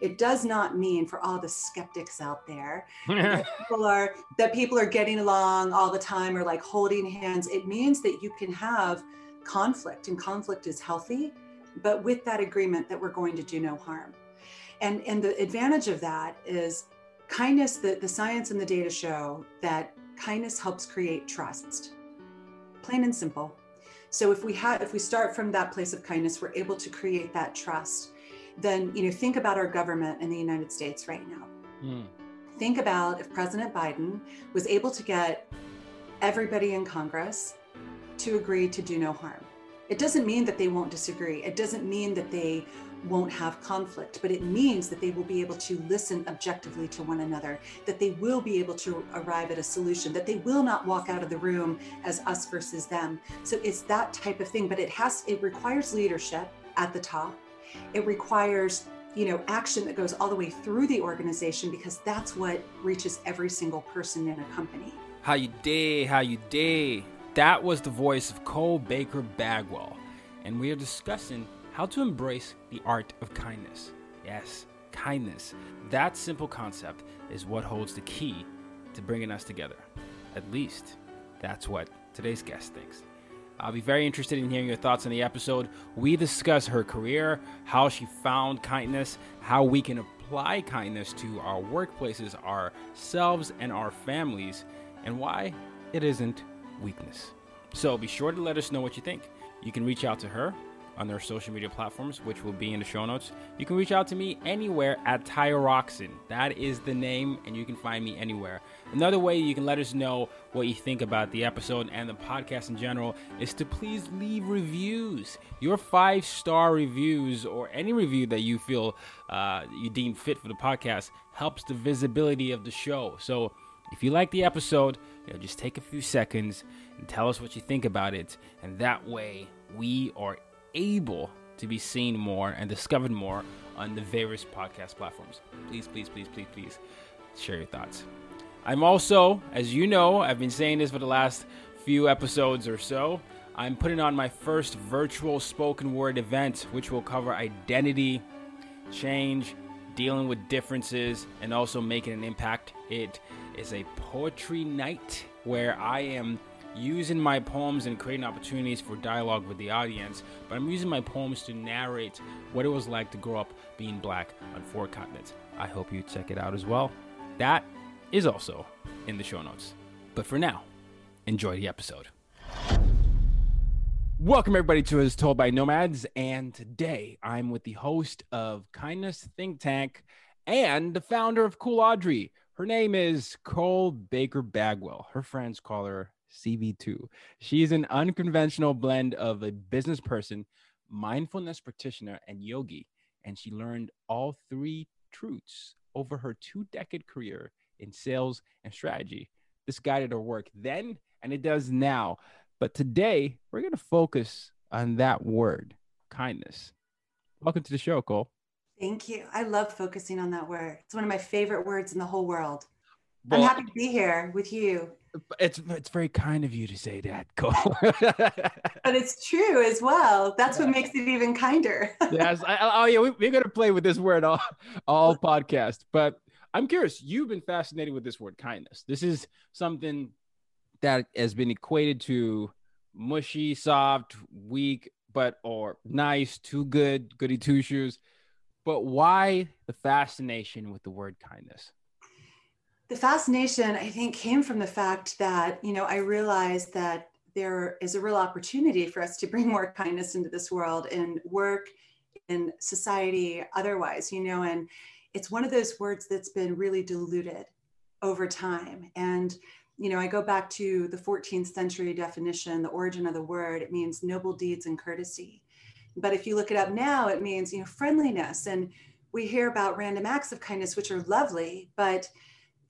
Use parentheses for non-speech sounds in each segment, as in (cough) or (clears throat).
It does not mean for all the skeptics out there (laughs) that people are that people are getting along all the time or like holding hands. It means that you can have conflict and conflict is healthy but with that agreement that we're going to do no harm. And and the advantage of that is kindness the, the science and the data show that kindness helps create trust. Plain and simple. So if we have if we start from that place of kindness we're able to create that trust then you know think about our government in the United States right now. Mm. Think about if President Biden was able to get everybody in Congress to agree to do no harm. It doesn't mean that they won't disagree. It doesn't mean that they won't have conflict, but it means that they will be able to listen objectively to one another, that they will be able to arrive at a solution, that they will not walk out of the room as us versus them. So it's that type of thing, but it has it requires leadership at the top it requires you know action that goes all the way through the organization because that's what reaches every single person in a company. How you day how you day. That was the voice of cole baker bagwell. And we are discussing how to embrace the art of kindness. Yes kindness. That simple concept is what holds the key to bringing us together. At least that's what today's guest thinks I'll be very interested in hearing your thoughts on the episode. We discuss her career, how she found kindness, how we can apply kindness to our workplaces, ourselves, and our families, and why it isn't weakness. So be sure to let us know what you think. You can reach out to her on their social media platforms, which will be in the show notes. You can reach out to me anywhere at Tyroxin. That is the name, and you can find me anywhere. Another way you can let us know what you think about the episode and the podcast in general is to please leave reviews. Your five star reviews or any review that you feel uh, you deem fit for the podcast helps the visibility of the show. So if you like the episode, you know, just take a few seconds and tell us what you think about it, and that way we are able to be seen more and discovered more on the various podcast platforms. Please, please, please, please, please share your thoughts. I'm also, as you know, I've been saying this for the last few episodes or so. I'm putting on my first virtual spoken word event, which will cover identity, change, dealing with differences, and also making an impact. It is a poetry night where I am using my poems and creating opportunities for dialogue with the audience, but I'm using my poems to narrate what it was like to grow up being black on four continents. I hope you check it out as well. That is also in the show notes. But for now, enjoy the episode. Welcome, everybody, to As Told by Nomads. And today I'm with the host of Kindness Think Tank and the founder of Cool Audrey. Her name is Cole Baker Bagwell. Her friends call her CV2. She's an unconventional blend of a business person, mindfulness practitioner, and yogi. And she learned all three truths over her two decade career in sales and strategy. This guided her work then and it does now. But today, we're going to focus on that word, kindness. Welcome to the show, Cole. Thank you. I love focusing on that word. It's one of my favorite words in the whole world. Well, I'm happy to be here with you. It's it's very kind of you to say that, Cole. (laughs) but it's true as well. That's what makes it even kinder. (laughs) yes. I, oh yeah, we, are gonna play with this word all all podcast. But I'm curious. You've been fascinated with this word, kindness. This is something that has been equated to mushy, soft, weak. but or nice, too good, goody two shoes. But why the fascination with the word kindness? The fascination, I think, came from the fact that, you know, I realized that there is a real opportunity for us to bring more kindness into this world in work, in society, otherwise, you know, and it's one of those words that's been really diluted over time. And, you know, I go back to the 14th century definition, the origin of the word, it means noble deeds and courtesy. But if you look it up now, it means, you know, friendliness. And we hear about random acts of kindness, which are lovely, but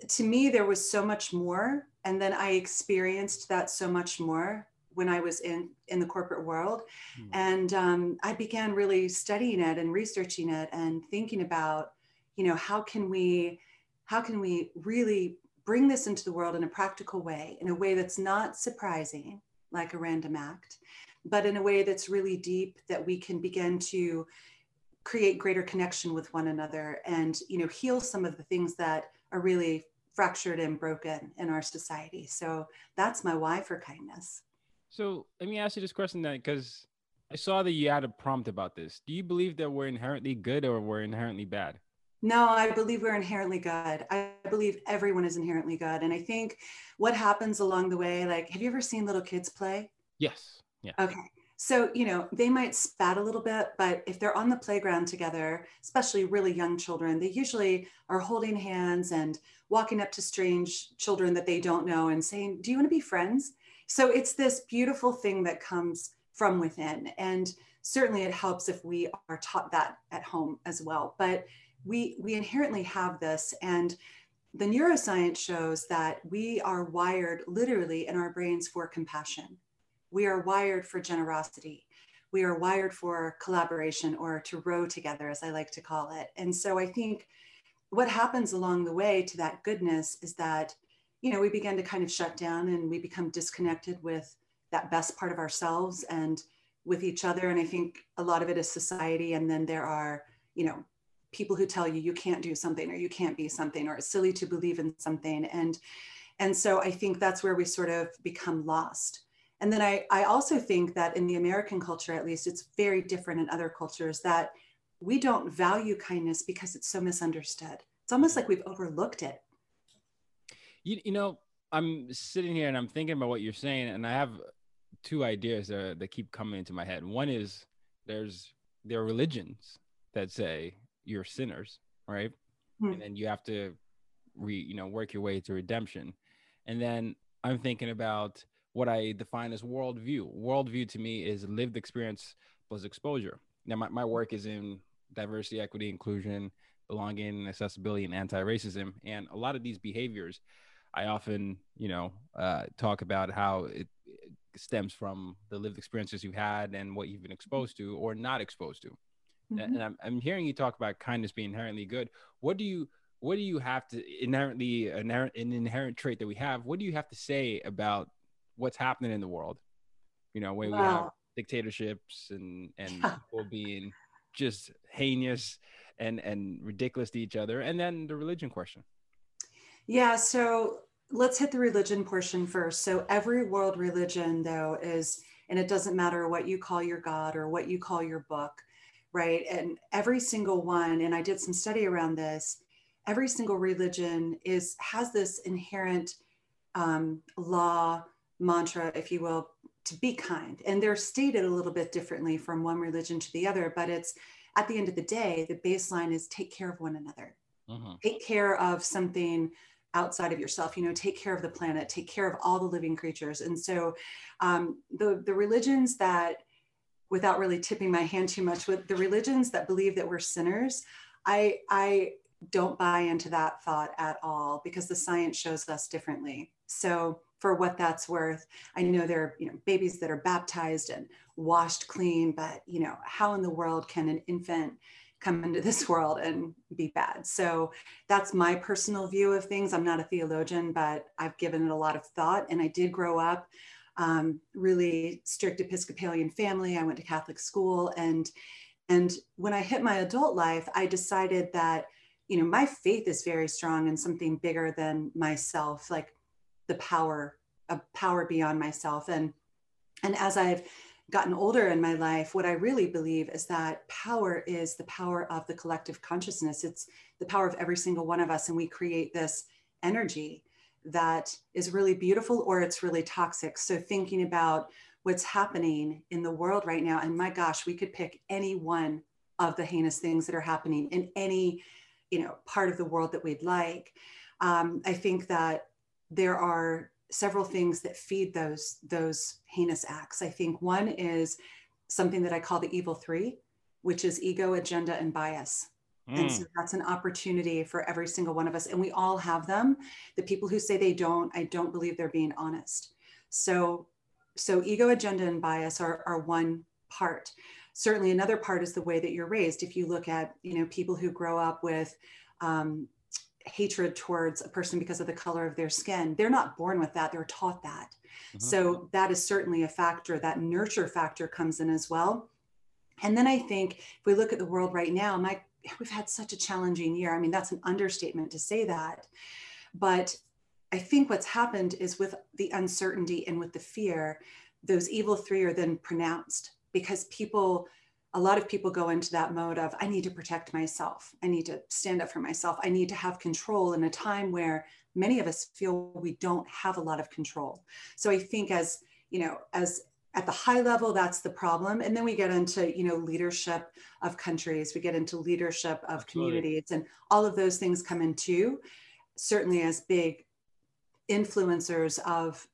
to me, there was so much more. And then I experienced that so much more when I was in in the corporate world, mm. and um, I began really studying it and researching it and thinking about, you know, how can we, how can we really bring this into the world in a practical way, in a way that's not surprising, like a random act, but in a way that's really deep that we can begin to create greater connection with one another and you know heal some of the things that are really fractured and broken in our society. So that's my why for kindness. So let me ask you this question then because i saw that you had a prompt about this. Do you believe that we're inherently good or we're inherently bad no, I believe we're inherently good. I believe everyone is inherently good. And I think what happens along the way, like, have you ever seen little kids play? Yes. Yeah. Okay. So, you know, they might spat a little bit, but if they're on the playground together, especially really young children, they usually are holding hands and walking up to strange children that they don't know and saying, Do you want to be friends? So it's this beautiful thing that comes from within. And certainly it helps if we are taught that at home as well. But we we inherently have this and the neuroscience shows that we are wired literally in our brains for compassion. We are wired for generosity. We are wired for collaboration or to row together as i like to call it. And so i think what happens along the way to that goodness is that you know we begin to kind of shut down and we become disconnected with that best part of ourselves and with each other. And i think a lot of it is society and then there are you know people who tell you you can't do something or you can't be something or it's silly to believe in something. And and so i think that's where we sort of become lost. And then i i also think that in the american culture at least it's very different in other cultures that we don't value kindness because it's so misunderstood. It's almost mm-hmm. like we've overlooked it. You, you know i'm sitting here and i'm thinking about what you're saying and i have two ideas that, that keep coming into my head. One is there's there are religions that say you're sinners, right? Mm-hmm. And then you have to re, you know, work your way to redemption. And then I'm thinking about what I define as worldview. Worldview to me is lived experience plus exposure. Now, my, my work is in diversity, equity, inclusion, belonging, accessibility, and anti-racism. And a lot of these behaviors, I often, you know, uh, talk about how it, it stems from the lived experiences you've had and what you've been exposed to or not exposed to. Mm-hmm. And I'm, I'm hearing you talk about kindness being inherently good. What do you what do you have to inherently an inherent trait that we have? What do you have to say about what's happening in the world? You know, when wow. we have dictatorships and and (laughs) people being just heinous and and ridiculous to each other, and then the religion question. Yeah, so let's hit the religion portion first. So every world religion, though, is and it doesn't matter what you call your god or what you call your book right? And every single one, and I did some study around this, every single religion is has this inherent um, law, mantra, if you will, to be kind. And they're stated a little bit differently from one religion to the other, but it's at the end of the day, the baseline is take care of one another. Uh-huh. Take care of something outside of yourself you know take care of the planet take care of all the living creatures and so um, the the religions that without really tipping my hand too much with the religions that believe that we're sinners i i don't buy into that thought at all because the science shows us differently. So for what that's worth i know there are you know babies that are baptized and washed clean but you know how in the world can an infant come into this (laughs) world and be bad? So that's my personal view of things. I'm not a theologian but i've given it a lot of thought and i did grow up um, really strict Episcopalian family. I went to Catholic school, and and when I hit my adult life, I decided that you know my faith is very strong in something bigger than myself, like the power, a power beyond myself. And and as I've gotten older in my life, what I really believe is that power is the power of the collective consciousness. It's the power of every single one of us. And we create this energy that is really beautiful or it's really toxic. So, thinking about what's happening in the world right now, and my gosh, we could pick any one of the heinous things that are happening in any you know part of the world that we'd like um, i think that there are several things that feed those those heinous acts. I think one is something that I call the evil three, which is ego, agenda, and bias. Mm. And so that's an opportunity for every single one of us. And we all have them. The people who say they don't, I don't believe they're being honest. So, so ego, agenda, and bias are, are one part. Certainly another part is the way that you're raised. If you look at, you know, people who grow up with um, hatred towards a person because of the color of their skin. They're not born with that, they're taught that. Mm-hmm. So that is certainly a factor. That nurture factor comes in as well. And then I think if we look at the world right now, my we've had such a challenging year. I mean, that's an understatement to say that. But I think what's happened is with the uncertainty and with the fear, those evil three are then pronounced because people a lot of people go into that mode of i need to protect myself i need to stand up for myself i need to have control in a time where many of us feel we don't have a lot of control so i think as you know as at the high level that's the problem and then we get into you know leadership of countries we get into leadership of Absolutely. communities and all of those things come into certainly as big influencers of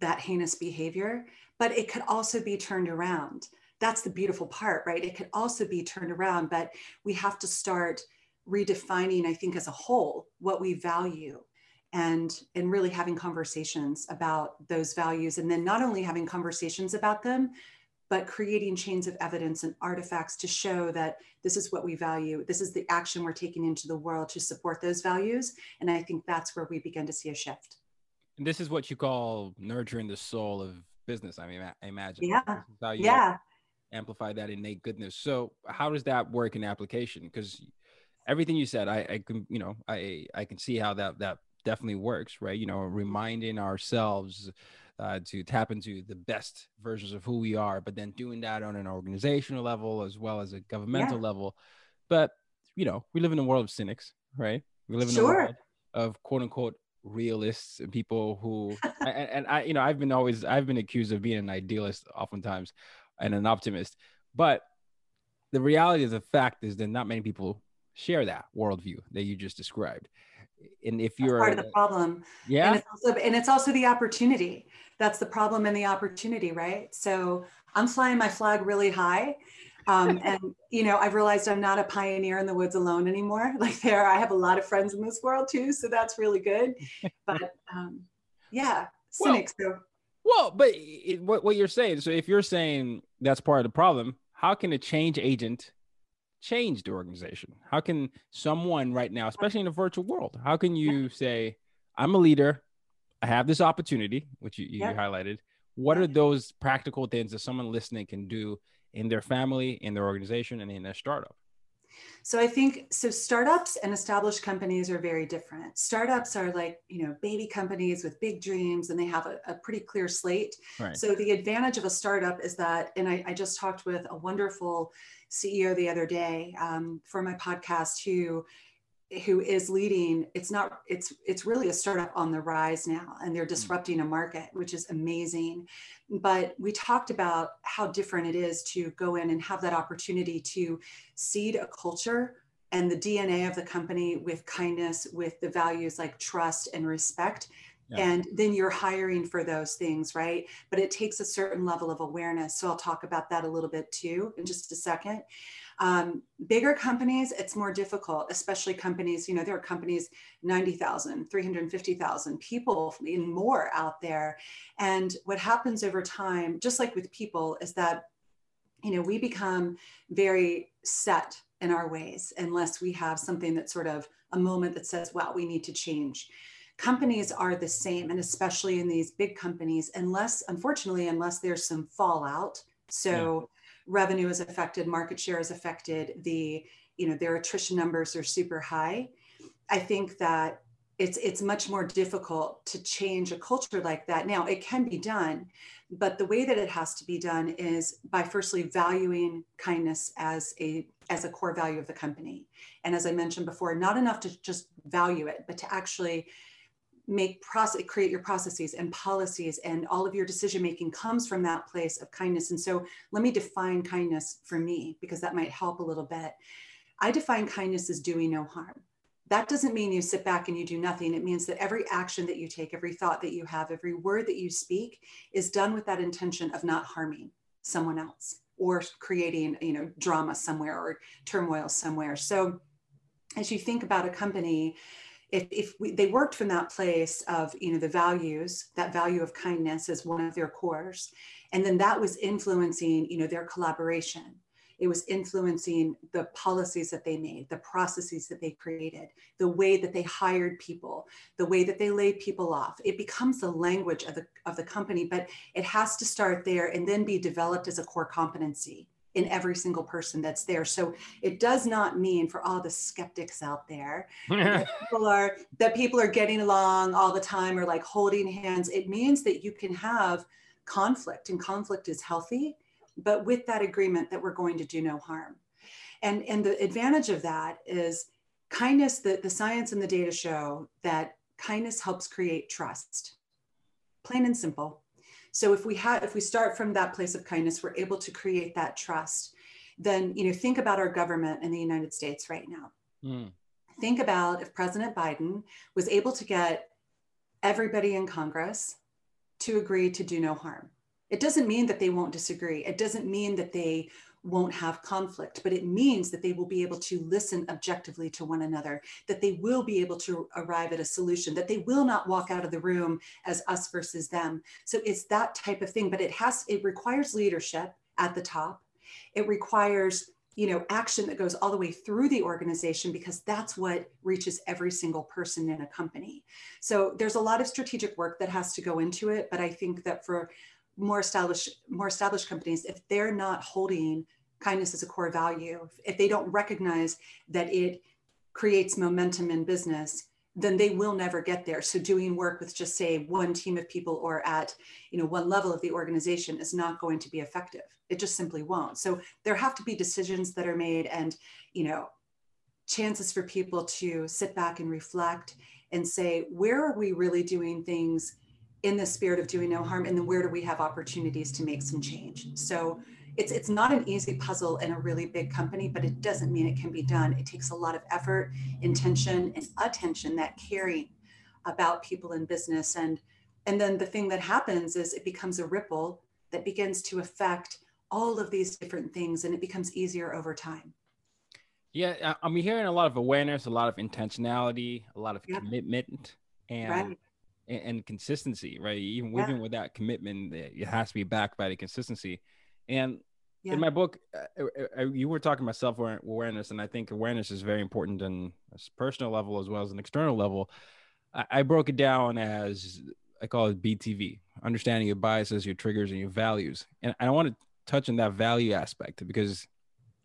that heinous behavior but it could also be turned around that's the beautiful part, right? It could also be turned around, but we have to start redefining, I think, as a whole, what we value and and really having conversations about those values and then not only having conversations about them but creating chains of evidence and artifacts to show that this is what we value this is the action we're taking into the world to support those values and i think that's where we begin to see a shift and this is what you call nurturing the soul of business i mean i imagine yeah yeah amplify that innate goodness. So how does that work in application? Because everything you said, I, I can, you know, I I can see how that that definitely works, right? You know, reminding ourselves uh, to tap into the best versions of who we are, but then doing that on an organizational level as well as a governmental yeah. level. But you know, we live in a world of cynics, right? We live in sure. a world of quote unquote realists and people who (laughs) and, and, I you know I've been always I've been accused of being an idealist oftentimes and an optimist. But the reality of the fact is that not many people share that worldview that you just described. And if you're That's part of the problem, yeah, and it's, also, and it's also the opportunity. That's the problem and the opportunity, right? So I'm flying my flag really high. Um, (laughs) and you know i've realized i'm not a pioneer in the woods alone anymore (laughs) like there i have a lot of friends in this world too so that's really good but (laughs) um, yeah cynics well, well, but it, what what you're saying, so if you're saying that's part of the problem, how can a change agent change the organization? How can someone right now, especially in a virtual world, how can you say, I'm a leader, I have this opportunity, which you, you highlighted. What are those practical things that someone listening can do in their family, in their organization, and in their startup? So I think so startups and established companies are very different. Startups are like, you know, baby companies with big dreams and they have a, a pretty clear slate. Right. So the advantage of a startup is that, and I, I just talked with a wonderful CEO the other day um, for my podcast who who is leading it's not it's it's really a startup on the rise now and they're mm. disrupting a market which is amazing but we talked about how different it is to go in and have that opportunity to seed a culture and the dna of the company with kindness with the values like trust and respect yeah. and then you're hiring for those things right but it takes a certain level of awareness so i'll talk about that a little bit too in just a second um, bigger companies, it's more difficult, especially companies, you know, there are companies 90,000, 350,000 people and more out there. And what happens over time, just like with people, is that, you know, we become very set in our ways unless we have something that sort of a moment that says, wow, we need to change. Companies are the same and especially in these big companies unless unfortunately unless there's some fallout. So revenue is affected, market share is affected, the, you know, their attrition numbers are super high. I think that it's it's much more difficult to change a culture like that now it can be done but the way that it has to be done is by firstly valuing kindness as a as a core value of the company and as i mentioned before not enough to just value it but to actually make process create your processes and policies and all of your decision making comes from that place of kindness and so let me define kindness for me because that might help a little bit i define kindness as doing no harm that doesn't mean you sit back and you do nothing. It means that every action that you take, every thought that you have, every word that you speak is done with that intention of not harming someone else or creating, you know, drama somewhere or turmoil somewhere. So as you think about a company, if, if we, they worked from that place of, you know, the values, that value of kindness as one of their cores, and then that was influencing, you know, their collaboration. It was influencing the policies that they made, the processes that they created, the way that they hired people, the way that they laid people off. It becomes the language of the, of the company, but it has to start there and then be developed as a core competency in every single person that's there. So it does not mean for all the skeptics out there that (laughs) people are that people are getting along all the time or like holding hands. It means that you can have conflict and conflict is healthy but with that agreement that we're going to do no harm. And, and the advantage of that is kindness, the, the science and the data show that kindness helps create trust, plain and simple. So if we have, if we start from that place of kindness, we're able to create that trust. Then, you know, think about our government in the United States right now. Mm. Think about if President Biden was able to get everybody in Congress to agree to do no harm. It doesn't mean that they won't disagree. It doesn't mean that they won't have conflict, but it means that they will be able to listen objectively to one another, that they will be able to arrive at a solution, that they will not walk out of the room as us versus them. So it's that type of thing, but it has, it requires leadership at the top. It requires you know action that goes all the way through the organization because that's what reaches every single person in a company so there's a lot of strategic work that has to go into it but i think that for more established more established companies if they're not holding kindness as a core value. If they don't recognize that it creates momentum in business then they will never get there. So doing work with just say one team of people or at you know one level of the organization is not going to be effective. It just simply won't. So there have to be decisions that are made and you know chances for people to sit back and reflect and say where are we really doing things in the spirit of doing no harm? And then where do we have opportunities to make some change? So it's it's not an easy puzzle in a really big company but it doesn't mean it can be done it takes a lot of effort intention and attention that caring about people in business and and then the thing that happens is it becomes a ripple that begins to affect all of these different things and it becomes easier over time yeah i'm hearing a lot of awareness a lot of intentionality a lot of commitment and right and, and consistency, right? Even yeah. even with that commitment, it has to be backed by the consistency. And yeah. in my book, uh, uh, uh, you were talking about self awareness, and I think awareness is very important on a personal level as well as an external level. I, I broke it down as I call it BTV, understanding your biases, your triggers, and your values. And I want to touch on that value aspect because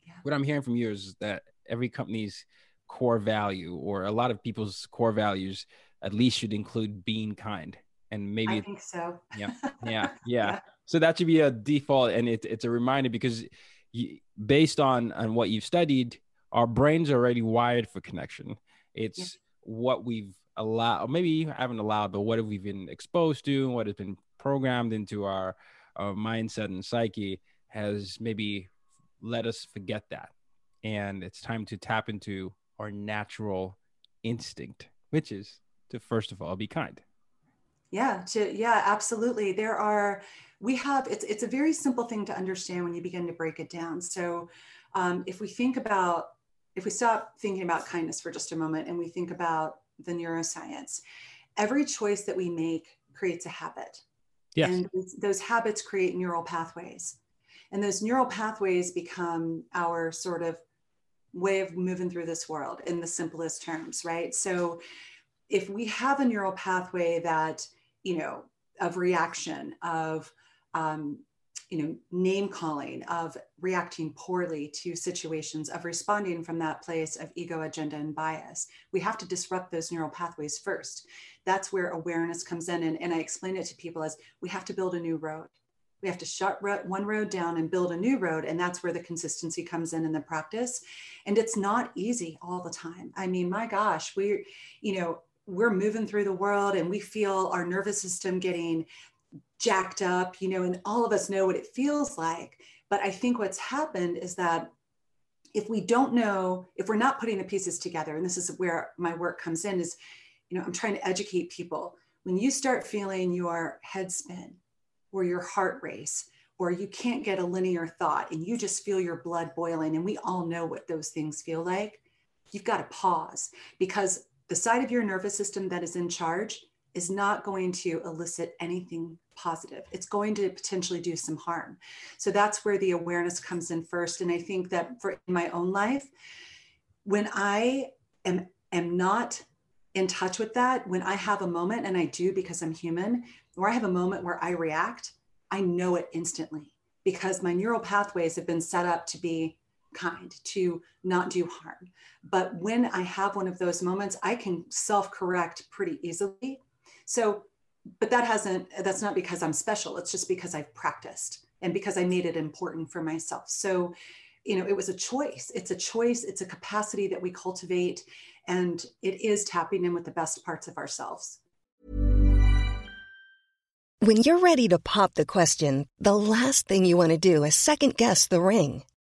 yeah. what I'm hearing from you is that every company's core value or a lot of people's core values at least should include being kind and maybe I think so. yeah, (laughs) yeah, yeah. So that should be a default, and it, it's a reminder because you, based on on what you've studied, our brains are already wired for connection. It's yeah. what we've allowed, maybe haven't allowed, but what have we been exposed to, and what has been programmed into our, our mindset and psyche has maybe let us forget that, and it's time to tap into our natural instinct, which is to first of all be kind yeah to yeah absolutely. There are we have it's it's a very simple thing to understand when you begin to break it down. So um, if we think about if we stop thinking about kindness for just a moment and we think about the neuroscience every choice that we make creates a habit. Yes. and those habits create neural pathways. And those neural pathways become our sort of way of moving through this world in the simplest terms right? So if we have a neural pathway that, you know, of reaction, of um, you know name calling of reacting poorly to situations of responding from that place of ego agenda and bias. We have to disrupt those neural pathways first. That's where awareness comes in and, and i explain it to people as we have to build a new road. We have to shut one road down and build a new road and that's where the consistency comes in in the practice. And it's not easy all the time. I mean my gosh we're you know we're moving through the world and we feel our nervous system getting jacked up, you know, and all of us know what it feels like. But I think what's happened is that if we don't know, if we're not putting the pieces together, and this is where my work comes in, is, you know, I'm trying to educate people. When you start feeling your head spin or your heart race, or you can't get a linear thought and you just feel your blood boiling, and we all know what those things feel like, you've got to pause because the side of your nervous system that is in charge is not going to elicit anything positive. It's going to potentially do some harm. So that's where the awareness comes in first. And I think that for my own life, when I am am not in touch with that, when I have a moment, and I do because I'm human, or I have a moment where I react, I know it instantly because my neural pathways have been set up to be kind, to not do harm. But when I have one of those moments, I can self correct pretty easily so, but that hasn't, that's not because I'm special. It's just because I've practiced and because I made it important for myself. So, you know, it was a choice. It's a choice, it's a capacity that we cultivate, and it is tapping in with the best parts of ourselves. When you're ready to pop the question, the last thing you want to do is second guess the ring.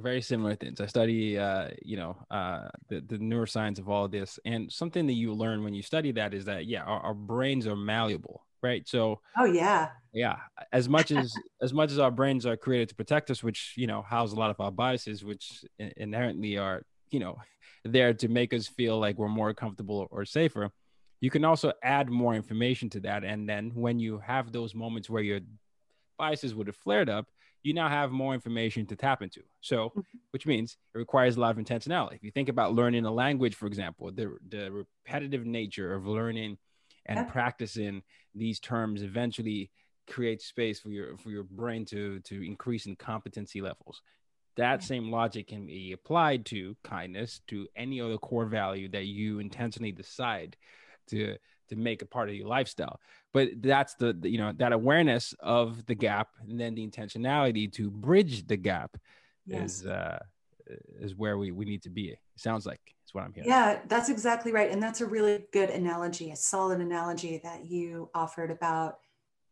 very similar things. I study, uh, you know, uh, the, the neuroscience of all this. And something that you learn when you study that is that, yeah, our, our brains are malleable, right? So, oh, yeah. Yeah. As much as, as much as our brains are created to protect us, which, you know, house a lot of our biases, which inherently are, you know, (laughs) there to make us feel like we're more comfortable or safer. You can also add more information to that. And then when you have those moments where your biases would have flared up, you now have more information to tap into. So, mm-hmm. which means it requires a lot of intentionality. If you think about learning a language, for example, the, the repetitive nature of learning and practicing these terms eventually creates space for your for your brain to to increase in competency levels. That same logic can be applied to kindness, to any other core value that you intentionally decide to to make a part of your lifestyle. But that's the, the, you know that awareness of the gap and then the intentionality to bridge the gap yes. is uh is where we we need to be it sounds like it's what i'm hearing. Yeah that's exactly right and that's a really good analogy a solid analogy that you offered about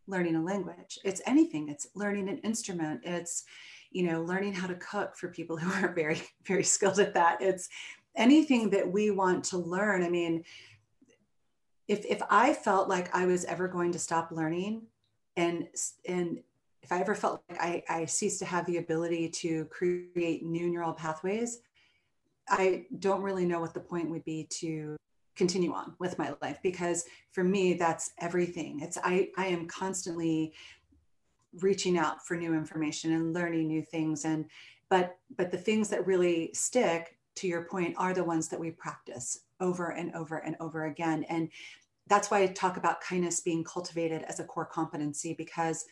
learning a language. It's anything it's learning an instrument it's you know learning how to cook for people who are (laughs) very very skilled at that. It's anything that we want to learn. I mean if if I felt like I was ever going to stop learning, and and if I ever felt like I, I ceased to have the ability to create new neural pathways, I don't really know what the point would be to continue on with my life because for me that's everything. It's I I am constantly reaching out for new information and learning new things and but but the things that really stick to your point are the ones that we practice over and over and over again. And that's why I talk about kindness being cultivated as a core competency because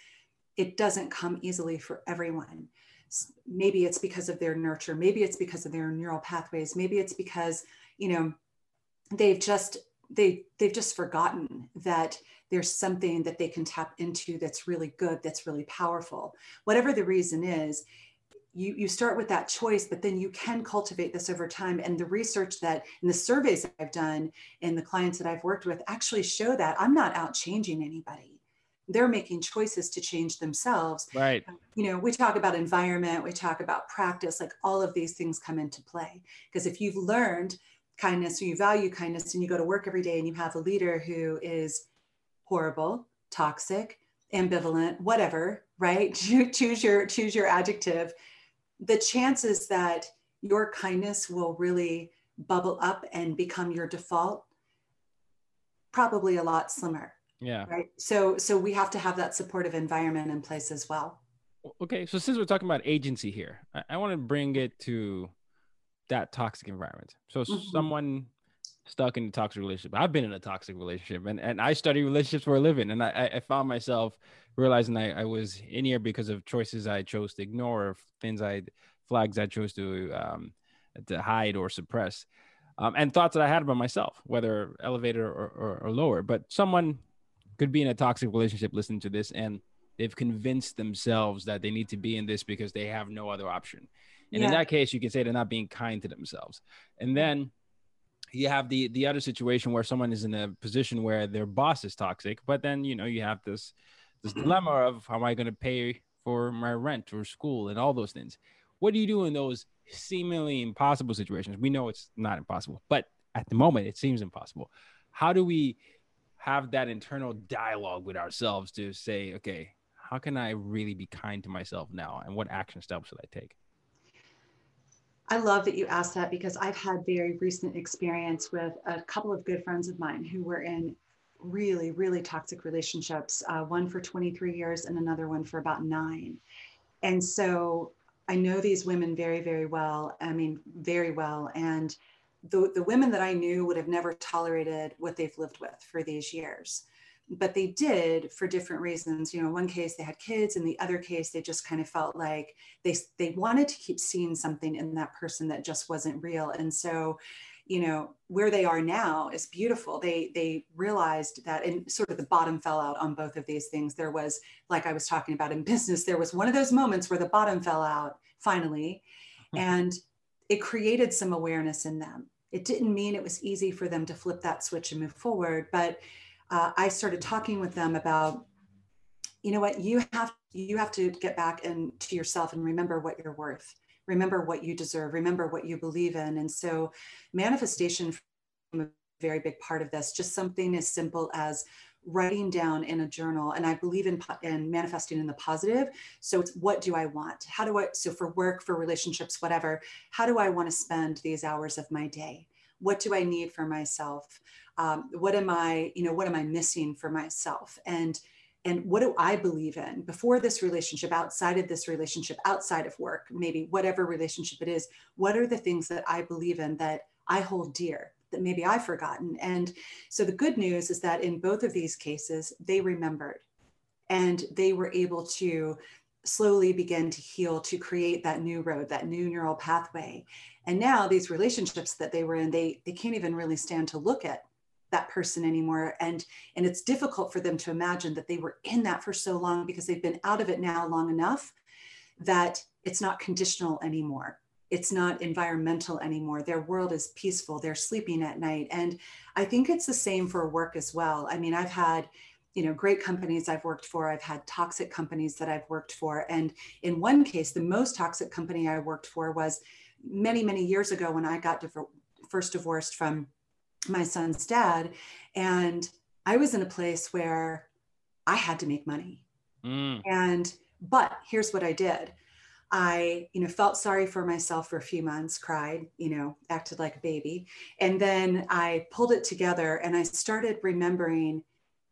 it doesn't come easily for everyone. Maybe it's because of their nurture, maybe it's because of their neural pathways, maybe it's because, you know, they've just they they've just forgotten that there's something that they can tap into that's really good that's really powerful whatever the reason is you, you start with that choice, but then you can cultivate this over time. And the research that and the surveys I've done and the clients that I've worked with actually show that I'm not out changing anybody. They're making choices to change themselves. Right. Um, you know, we talk about environment, we talk about practice, like all of these things come into play. Because if you've learned kindness or you value kindness and you go to work every day and you have a leader who is horrible, toxic, ambivalent, whatever, right? (laughs) choose your choose your adjective the chances that your kindness will really bubble up and become your default probably a lot slimmer yeah. right? So so we have to have that supportive environment in place as well. Okay so since we're talking about agency here i, I want to bring it to that toxic environment. So mm-hmm. someone stuck in a toxic relationship i've been in a toxic relationship and, and i study relationships for a living and i, I found myself realizing I, I was in here because of choices I chose to ignore, or things I flags I chose to um, to hide or suppress, um, and thoughts that I had about myself, whether elevated or, or, or lower. But someone could be in a toxic relationship listening to this, and they've convinced themselves that they need to be in this because they have no other option. And yeah. in that case, you can say they're not being kind to themselves. And then you have the the other situation where someone is in a position where their boss is toxic, but then you know you have this this mm-hmm. dilemma of how am I going to pay for my rent or school and all those things. What do you do in those seemingly impossible situations? We know it's not impossible, but at the moment it seems impossible. How do we have that internal dialogue with ourselves to say, okay, how can I really be kind to myself now? And what action steps should I take? I love that you asked that because I've had very recent experience with a couple of good friends of mine who were in really, really toxic relationships, uh, one for 23 years and another one for about nine. And so I know these women very, very well. I mean, very well. And the, the women that I knew would have never tolerated what they've lived with for these years. But they did for different reasons. You know, one case they had kids, and the other case they just kind of felt like they they wanted to keep seeing something in that person that just wasn't real. And so you know where they are now is beautiful they they realized that and sort of the bottom fell out on both of these things there was like i was talking about in (laughs) business there was one of those moments where the bottom fell out finally mm-hmm. and it created some awareness in them it didn't mean it was easy for them to flip that switch and move forward but uh, i started talking with them about you know what you have you have to get back into yourself and remember what you're worth. Remember what you deserve. Remember what you believe in. And so manifestation a very big part of this. Just something as simple as writing down in a journal and i believe in, in manifesting in the positive. So it's what do i want? How do i so for work for relationships whatever how do i want to spend these hours of my day what do i need for myself um, what am i you know what am i missing for myself and and what do I believe in before this relationship, outside of this relationship, outside of work, maybe whatever relationship it is? What are the things that I believe in that I hold dear that maybe I've forgotten? And so the good news is that in both of these cases, they remembered and they were able to slowly begin to heal to create that new road that new neural pathway. And now these relationships that they were in they they can't even really stand to look at that person anymore. And and it's difficult for them to imagine that they were in that for so long because they've been out of it now long enough that it's not conditional anymore. It's not environmental anymore. Their world is peaceful. They're sleeping at night. And i think it's the same for work as well. I mean i've had you know great companies i've worked for i've had toxic companies that i've worked for and in one case the most toxic company i worked for was many many years ago when i got div- first divorced from my son's dad. And I was in a place where I had to make money. Mm. And, but here's what I did. I, you know, felt sorry for myself for a few months, cried, you know, acted like a baby. And then I pulled it together and I started remembering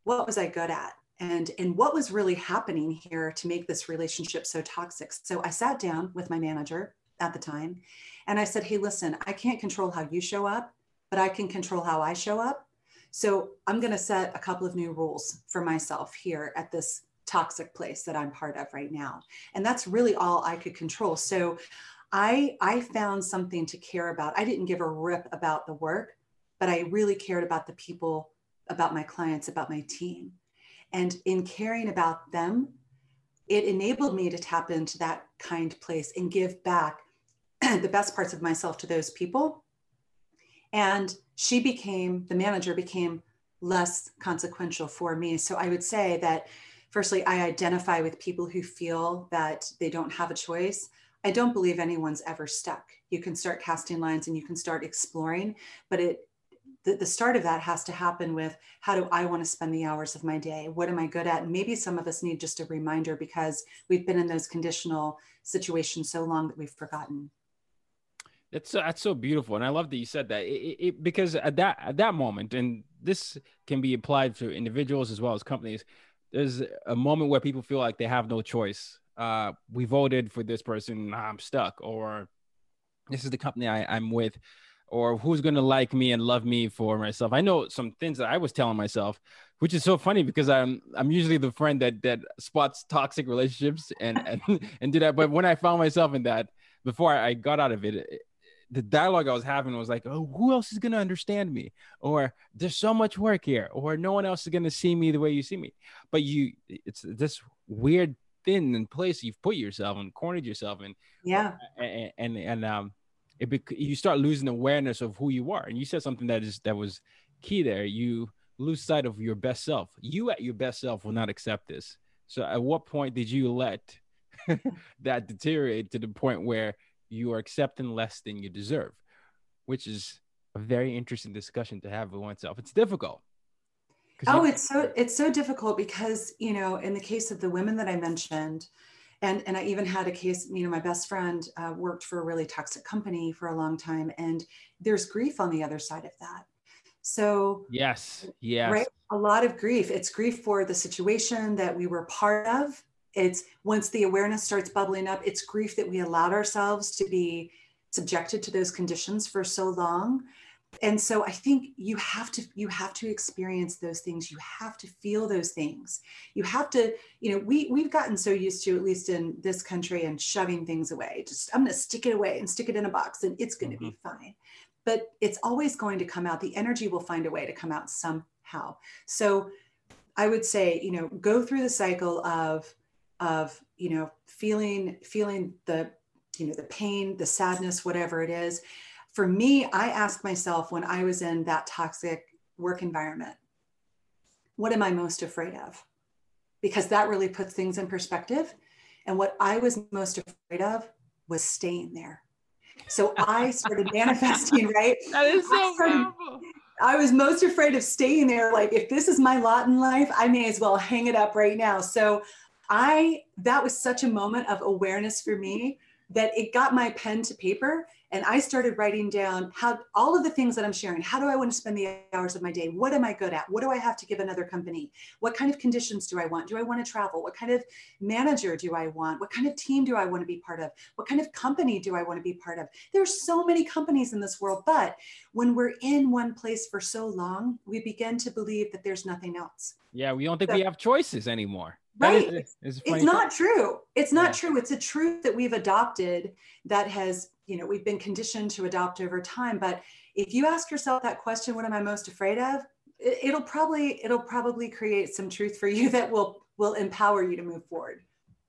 what was I good at? And, and what was really happening here to make this relationship so toxic. So I sat down with my manager at the time and I said, Hey, listen, I can't control how you show up, but I can control how I show up. So I'm going to set a couple of new rules for myself here at this toxic place that I'm part of right now. And that's really all I could control. So I I found something to care about. I didn't give a rip about the work, but I really cared about the people, about my clients, about my team. And in caring about them, it enabled me to tap into that kind place and give back (clears throat) the best parts of myself to those people. And she became, the manager became less consequential for me. So I would say that, firstly, I identify with people who feel that they don't have a choice. I don't believe anyone's ever stuck. You can start casting lines and you can start exploring, but it the, the start of that has to happen with how do I want to spend the hours of my day? What am I good at? Maybe some of us need just a reminder because we've been in those conditional situations so long that we've forgotten. That's so, that's so beautiful, and I love that you said that. It, it, because at that at that moment, and this can be applied to individuals as well as companies. There's a moment where people feel like they have no choice. Uh, we voted for this person, I'm stuck, or this is the company I, I'm with or who's going to like me and love me for myself. I know some things that I was telling myself, which is so funny because I'm I'm usually the friend that that spots toxic relationships and and (laughs) and do that. But when I found myself in that before I got out of it, it the dialogue I was having was like, "Oh, who else is going to understand me?" Or "There's so much work here," or "No one else is going to see me the way you see me." But you, it's this weird thin and place you've put yourself and cornered yourself in. Yeah. And and, and um, it bec- you start losing awareness of who you are. And you said something that is that was key there. You lose sight of your best self. You at your best self will not accept this. So at what point did you let (laughs) that deteriorate to the point where you are accepting less than you deserve? Which is a very interesting discussion to have with oneself. It's difficult. Oh it's so it's so difficult because you know in the case of the women that i mentioned and and i even had a case you know my best friend uh, worked for a really toxic company for a long time and there's grief on the other side of that. So yes yes. right a lot of grief. It's grief for the situation that we were part of. It's once the awareness starts bubbling up it's grief that we allowed ourselves to be subjected to those conditions for so long and so i think you have to you have to experience those things. You have to feel those things. You have to you know we we've gotten so used to at least in this country and shoving things away. Just i'm going to stick it away and stick it in a box and it's going to mm-hmm. be fine. But it's always going to come out. The energy will find a way to come out somehow. So i would say you know go through the cycle of of you know feeling feeling the you know the pain the sadness whatever it is for me, I asked myself when I was in that toxic work environment, what am I most afraid of? Because that really puts things in perspective. And what I was most afraid of was staying there. So I started (laughs) manifesting, right? That is so I, started, I was most afraid of staying there. Like, if this is my lot in life, I may as well hang it up right now. So I, that was such a moment of awareness for me that it got my pen to paper and I started writing down how all of the things that I'm sharing. How do I want to spend the hours of my day? What am I good at? What do I have to give another company? What kind of conditions do I want? Do I want to travel? What kind of manager do I want? What kind of team do I want to be part of? What kind of company do I want to be part of? There's so many companies in this world, but when we're in one place for so long, we begin to believe that there's nothing else. Yeah, we don't think so, we have choices anymore right is, is it's not true it's not yeah. true it's a truth that we've adopted that has you know we've been conditioned to adopt over time but if you ask yourself that question what am i most afraid of it'll probably it'll probably create some truth for you (laughs) that will will empower you to move forward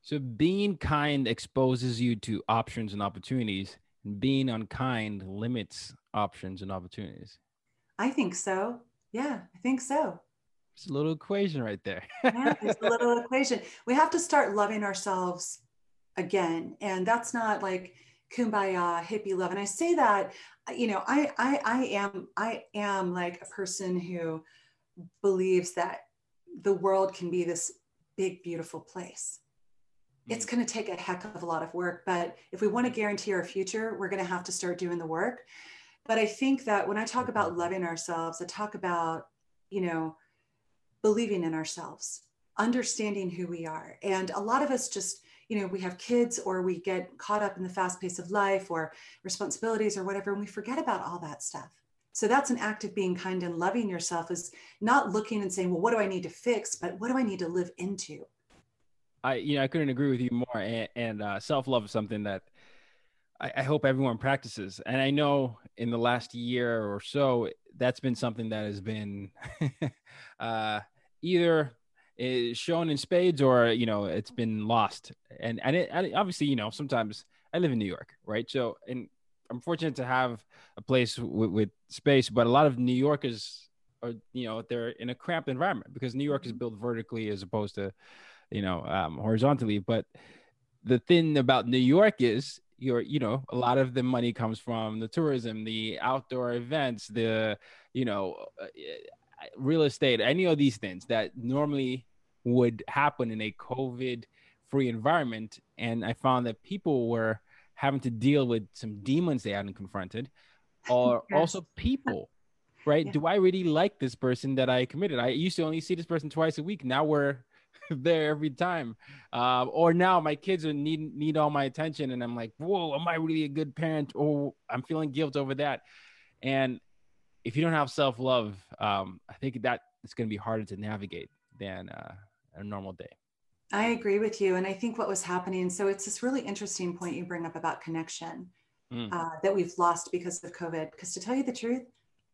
so being kind exposes you to options and opportunities and being unkind limits options and opportunities i think so yeah i think so it's a little equation right there. yeah, it's a little (laughs) equation. We have to start loving ourselves again. And that's not like kumbaya hippie love. And I say that, you know, I I I am I am like a person who believes that the world can be this big, beautiful place. It's mm. going to take a heck of a lot of work, but if we want to guarantee our future, we're going to have to start doing the work. But I think that when I talk about loving ourselves, I talk about, you know, believing in ourselves, understanding who we are. And a lot of us just, you know, we have kids or we get caught up in the fast pace of life or responsibilities or whatever, and we forget about all that stuff. So that's an act of being kind and loving yourself is not looking and saying, well, what do I need to fix? But what do I need to live into? I, you know, I couldn't agree with you more. And, and uh, self love is something that I, I, hope everyone practices. And I know in the last year or so, that's been something that has been (laughs) uh, either is shown in spades or you know it's been lost. And and, it, and obviously you know sometimes i live in new york right? So and i'm fortunate to have a place with, with space but a lot of new yorkers are you know they're in a cramped environment because new york is built vertically as opposed to you know um, horizontally. But the thing about new york is you're you know a lot of the money comes from the tourism the outdoor events the you know uh, real estate, any of these things that normally would happen in a COVID free environment. And I found that people were having to deal with some demons they hadn't confronted, or (laughs) yes. also people, right? Yeah. Do I really like this person that I committed? I used to only see this person twice a week. Now we're (laughs) there every time. Uh, or now my kids are need need all my attention, and I'm like, whoa, am I really a good parent? Oh, I'm feeling guilt over that. And if you don't have self love, um, I think that it's going to be harder to navigate than uh, a normal day. I agree with you. And I think what was happening, so it's this really interesting point you bring up about connection mm. uh, that we've lost because of COVID. Because to tell you the truth,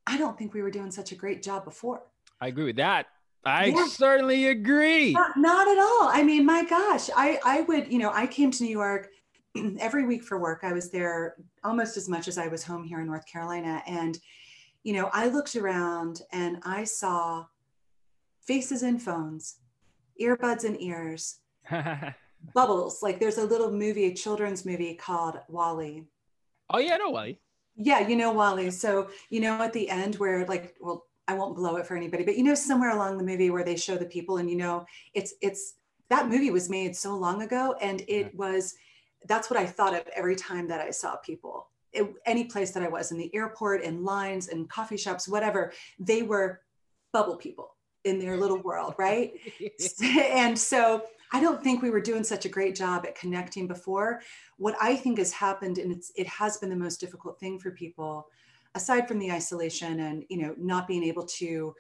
I don't think we were doing such a great job before. I agree with that. I yeah. certainly agree. Not, not, at all. I mean, my gosh, I, I would, you know, I came to New York (clears throat) every week for work. I was there almost as much as I was home here in North Carolina. And you know, I looked around and I saw faces in phones, earbuds in ears, (laughs) bubbles. Like there's a little movie, a children's movie called WALL-E. Oh yeah, I know WALL-E. Yeah, you know WALL-E. So you know at the end where like, well, I won't blow it for anybody, but you know somewhere along the movie where they show the people, and you know it's it's that movie was made so long ago, and it was that's what I thought of every time that I saw people it, any place that I was in the airport, in lines, in coffee shops, whatever, they were bubble people in their little world, right? (laughs) and so I don't think we were doing such a great job at connecting before. What I think has happened, and it's it has been the most difficult thing for people, aside from the isolation and you know not being able to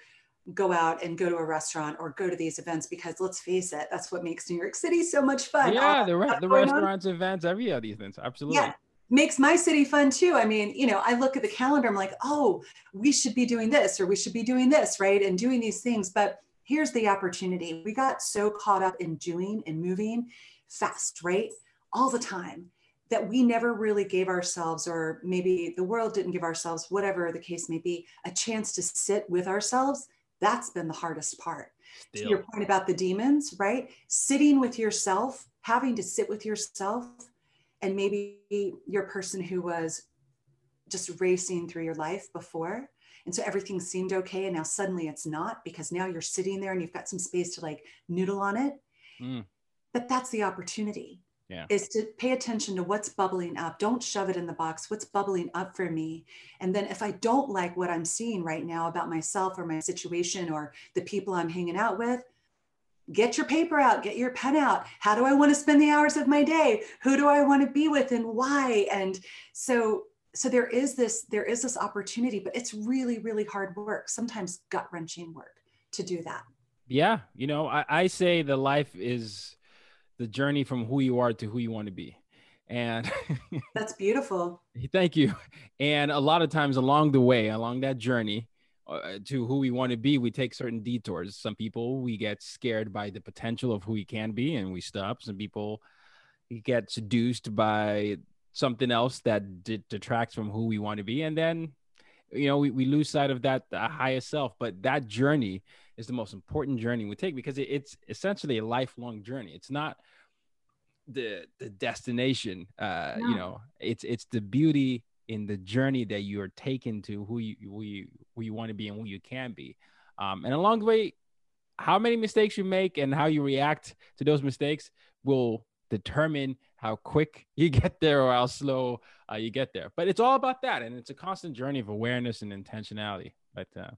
go out and go to a restaurant or go to these events because let's face it, that's what makes New York City so much fun. Yeah, the, re- the restaurants, on. events, every of these absolutely. Yeah makes my city fun too. I mean, you know, I look at the calendar, I'm like, oh, we should be doing this or we should be doing this, right? And doing these things. But here's the opportunity. We got so caught up in doing and moving fast, right? All the time that we never really gave ourselves, or maybe the world didn't give ourselves, whatever the case may be, a chance to sit with ourselves. That's been the hardest part. Still. To your point about the demons, right? Sitting with yourself, having to sit with yourself and maybe you're a person who was just racing through your life before and so everything seemed okay and now suddenly it's not because now you're sitting there and you've got some space to like noodle on it mm. but that's the opportunity yeah. is to pay attention to what's bubbling up don't shove it in the box what's bubbling up for me and then if i don't like what i'm seeing right now about myself or my situation or the people i'm hanging out with get your paper out, get your pen out. How do I want to spend the hours of my day? Who do I want to be with and why? And so so there is this there is this opportunity, but it's really really hard work, sometimes gut wrenching work to do that. Yeah, you know, I, I say the life is the journey from who you are to who you want to be. And (laughs) that's beautiful. Thank you. And a lot of times along the way, along that journey, uh, to who we want to be, we take certain detours. Some people we get scared by the potential of who we can be, and we stop. Some people get seduced by something else that d- detracts from who we want to be, and then you know we, we lose sight of that uh, highest self. But that journey is the most important journey we take because it, it's essentially a lifelong journey. It's not the the destination. Uh, no. You know, it's it's the beauty in the journey that you're taken to who you who you, who you want to be and who you can be. Um, and along the way, how many mistakes you make and how you react to those mistakes will determine how quick (laughs) you get there or how slow uh, you get there. But it's all about that, and it's a constant journey of awareness and intentionality. But uh,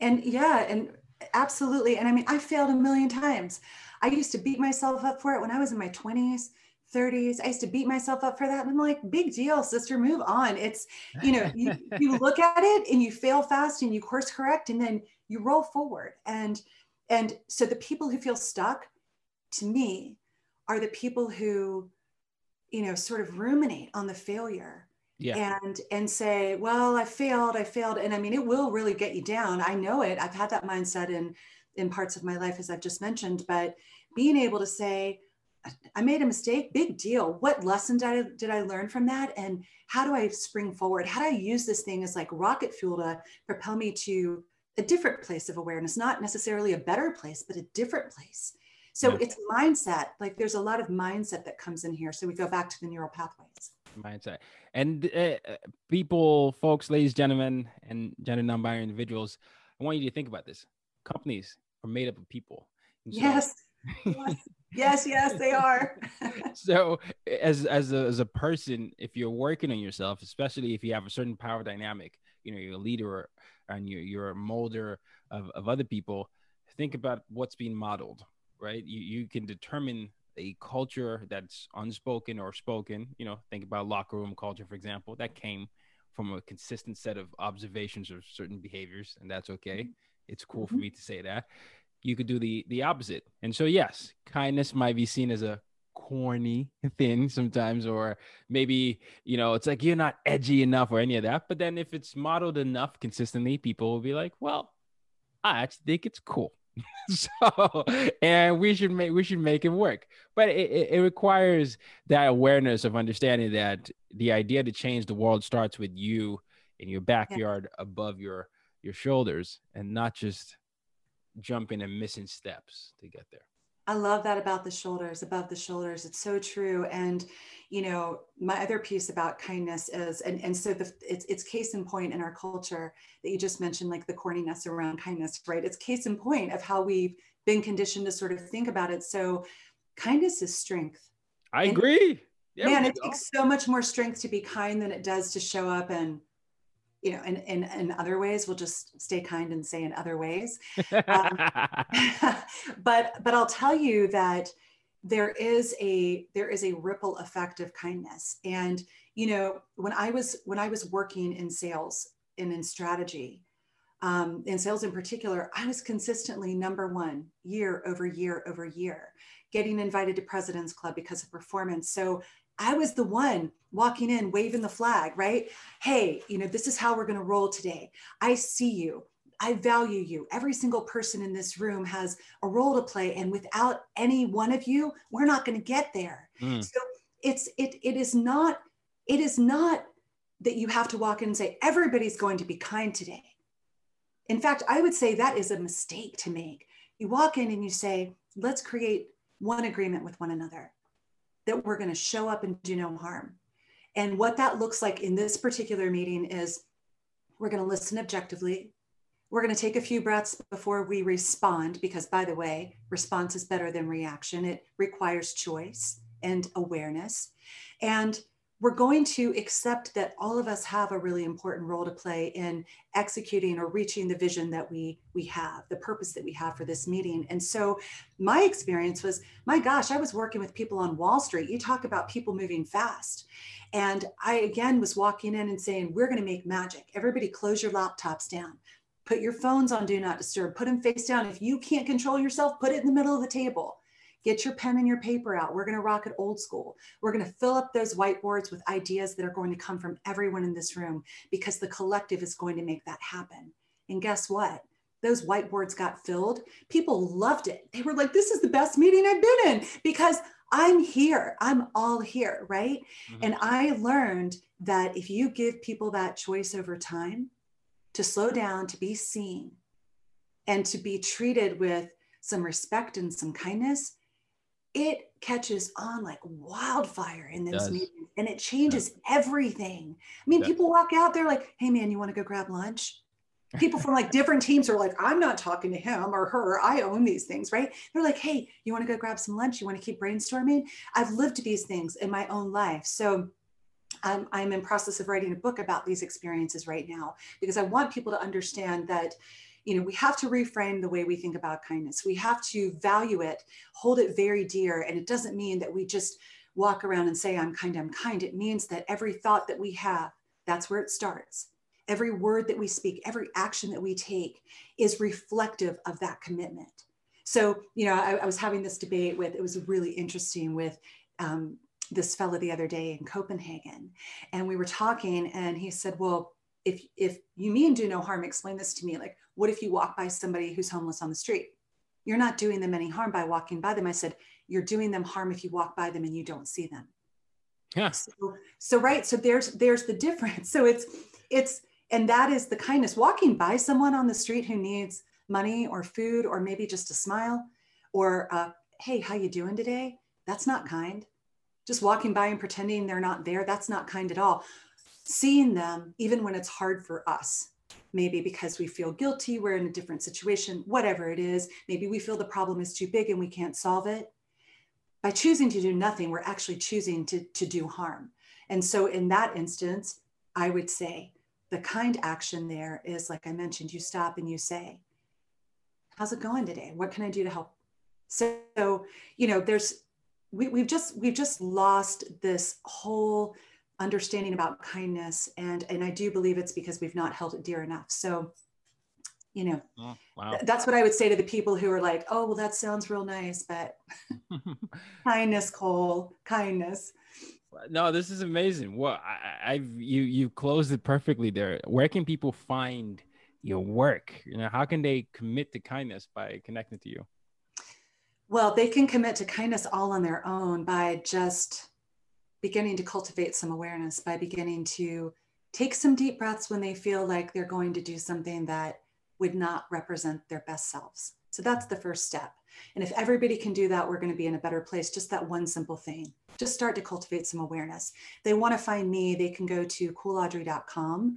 and yeah, and absolutely. And I mean, I failed a million times. I used to beat myself up for it when I was in my twenties. 30s. I used to beat myself up for that. And I'm like, big deal, sister, move on. It's, you know, you, (laughs) you look at it and you fail fast and you course correct and then you roll forward. And and so the people who feel stuck to me are the people who, you know, sort of ruminate on the failure Yeah. And and say, well, I failed, I failed. And I mean, it will really get you down. I know it. I've had that mindset in in parts of my life, as I've just mentioned, but being able to say, I made a mistake, big deal. What lesson did I, did I learn from that? And how do I spring forward? How do I use this thing as like rocket fuel to propel me to a different place of awareness, not necessarily a better place, but a different place. So yeah. it's mindset. Like there's a lot of mindset that comes in here. So we go back to the neural pathways. Mindset. And uh, people, folks, ladies, gentlemen, and gender non-binary individuals, I want you to think about this. Companies are made up of people. So, yes. (laughs) yes. Yes, yes, they are. (laughs) so as as a, as a person, if you're working on yourself, especially if you have a certain power dynamic, you know, you're a leader and you're, you're a molder of, of other people, think about what's being modeled, right? You, you can determine a culture that's unspoken or spoken. You know, think about locker room culture, for example, that came from a consistent set of observations of certain behaviors, and that's okay. Mm-hmm. It's cool for mm-hmm. me to say that. You could do the the opposite, and so yes, kindness might be seen as a corny (laughs) thing sometimes or maybe you know it's like you're not edgy enough or any of that. But then if it's modeled enough consistently people will be like well i actually think it's cool. (laughs) So and we should make we should make it work. But it, it requires that awareness of understanding that the idea to change the world starts with you in your backyard yeah. above your your shoulders and not just jumping and missing steps to get there I love that about the shoulders, above the shoulders. It's so true. And, you know, my other piece about kindness is, and, and so the, it's, it's case in point in our culture that you just mentioned, like the corniness around kindness, right? It's case in point of how we've been conditioned to sort of think about it. So kindness is strength. I and, agree. Yeah, man, it takes so much more strength to be kind than it does to show up and you know, in, in, in other ways, we'll just stay kind and say in other ways. Um, (laughs) (laughs) but, but I'll tell you that there is a, there is a ripple effect of kindness. And, you know, when I was, when I was working in sales and in strategy, um, in sales in particular, I was consistently number one year over year over year, getting invited to President's Club because of performance. So I was the one walking in, waving the flag, right? Hey, you know, this is how we're going to roll today. I see you. I value you. Every single person in this room has a role to play. And without any one of you, we're not going to get there. Mm. So it's, it, it is not, it is not that you have to walk in and say, everybody's going to be kind today. In fact, I would say that is a mistake to make. You walk in and you say, let's create one agreement with one another that we're going to show up and do no harm. And what that looks like in this particular meeting is we're going to listen objectively. We're going to take a few breaths before we respond, because by the way, response is better than reaction. It requires choice and awareness. And we're going to accept that all of us have a really important role to play in executing or reaching the vision that we we have the purpose that we have for this meeting. And so my experience was my gosh i was working with people on wall street. You talk about people moving fast. And i again was walking in and saying we're going to make magic. Everybody close your laptops down. Put your phones on do not disturb. Put them face down. If you can't control yourself put it in the middle of the table Get your pen and your paper out. We're going to rock it old school. We're going to fill up those whiteboards with ideas that are going to come from everyone in this room because the collective is going to make that happen. And guess what? Those whiteboards got filled. People loved it. They were like, this is the best meeting I've been in because I'm here. I'm all here. Right. Mm-hmm. And I learned that if you give people that choice over time to slow down, to be seen, and to be treated with some respect and some kindness, it catches on like wildfire in those meetings and it changes everything. I mean, people walk out there like, hey man, you want to go grab lunch? People from like different teams are like, I'm not talking to him or her. I own these things, right? They're like, hey, you want to go grab some lunch? You want to keep brainstorming? I've lived these things in my own life. So I'm, I'm in process of writing a book about these experiences right now because I want people to understand that you know we have to reframe the way we think about kindness. We have to value it hold it very dear. And it doesn't mean that we just walk around and say i'm kind i'm kind. It means that every thought that we have that's where it starts. Every word that we speak every action that we take is reflective of that commitment. So you know i, I was having this debate with it was really interesting with um, this fellow the other day in Copenhagen, and we were talking, and he said, "Well, if if you mean do no harm, explain this to me. Like, what if you walk by somebody who's homeless on the street? You're not doing them any harm by walking by them." I said, "You're doing them harm if you walk by them and you don't see them." Yeah. So, so right. So there's there's the difference. (laughs) So it's it's and that is the kindness. Walking by someone on the street who needs money or food or maybe just a smile or uh, hey, how you doing today? That's not kind. Just walking by and pretending they're not there, that's not kind at all. Seeing them, even when it's hard for us, maybe because we feel guilty, we're in a different situation, whatever it is, maybe we feel the problem is too big and we can't solve it. By choosing to do nothing, we're actually choosing to, to do harm. And so, in that instance, I would say the kind action there is like I mentioned, you stop and you say, How's it going today? What can I do to help so, you know, there's we, we've just we've just lost this whole understanding about kindness, and and I do believe it's because we've not held it dear enough. So, you know, oh, wow. that's what I would say to the people who are like, oh, well, that sounds real nice, but (laughs) kindness, Cole, kindness. No, this is amazing. Well, I, I've you you closed it perfectly there. Where can people find your work? You know, how can they commit to kindness by connecting to you? Well, they can commit to kindness all on their own by just beginning to cultivate some awareness, by beginning to take some deep breaths when they feel like they're going to do something that would not represent their best selves. So that's the first step. And if everybody can do that, we're going to be in a better place. Just that one simple thing. Just start to cultivate some awareness. they want to find me, they can go to coolaudrey.com.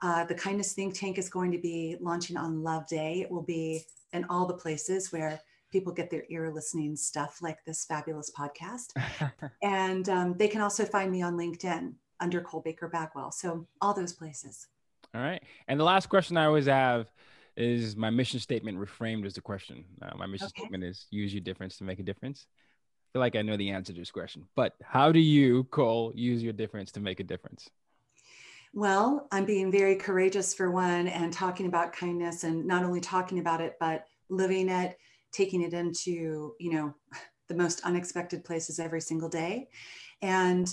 Uh, the Kindness Think Tank is going to be launching on Love Day. It will be in all the places where people get their ear listening stuff like this fabulous podcast. (laughs) and um, they can also find me on LinkedIn under Cole Baker Bagwell. So all those places. All right. And the last question I always have is my mission statement reframed as the question. Uh, my mission okay. statement is use your difference to make a difference. I feel like I know the answer to this question, but how do you, Cole, use your difference to make a difference? Well, I'm being very courageous for one and talking about kindness and not only talking about it, but living it taking it into, you know, (sighs) the most unexpected places every single day. And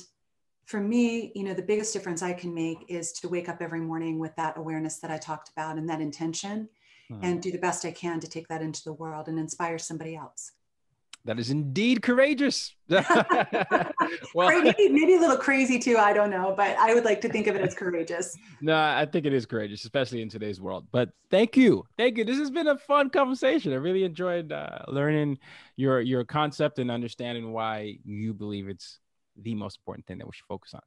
for me, you know, the biggest difference I can make is to wake up every morning with that awareness that I talked about and that intention mm-hmm. and do the best I can to take that into the world and inspire somebody else. That is indeed courageous. (laughs) (laughs) well, maybe, maybe a little crazy too. I don't know, but I would like to think of it as courageous. (laughs) no, I think it is courageous, especially in today's world. But thank you, thank you. This has been a fun conversation. I really enjoyed uh, learning your your concept and understanding why you believe it's the most important thing that we should focus on.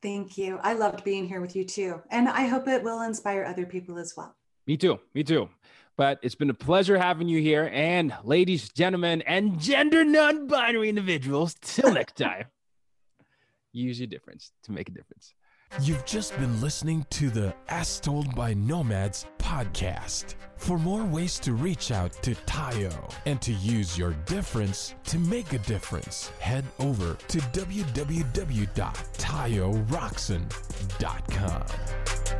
Thank you. I loved being here with you too, and I hope it will inspire other people as well. Me too. Me too. But it's been a pleasure having you here. And ladies, gentlemen, and gender non binary individuals, till next (laughs) time, use your difference to make a difference. You've just been listening to the As Told by Nomads podcast. For more ways to reach out to Tayo and to use your difference to make a difference, head over to www.tayorockson.com.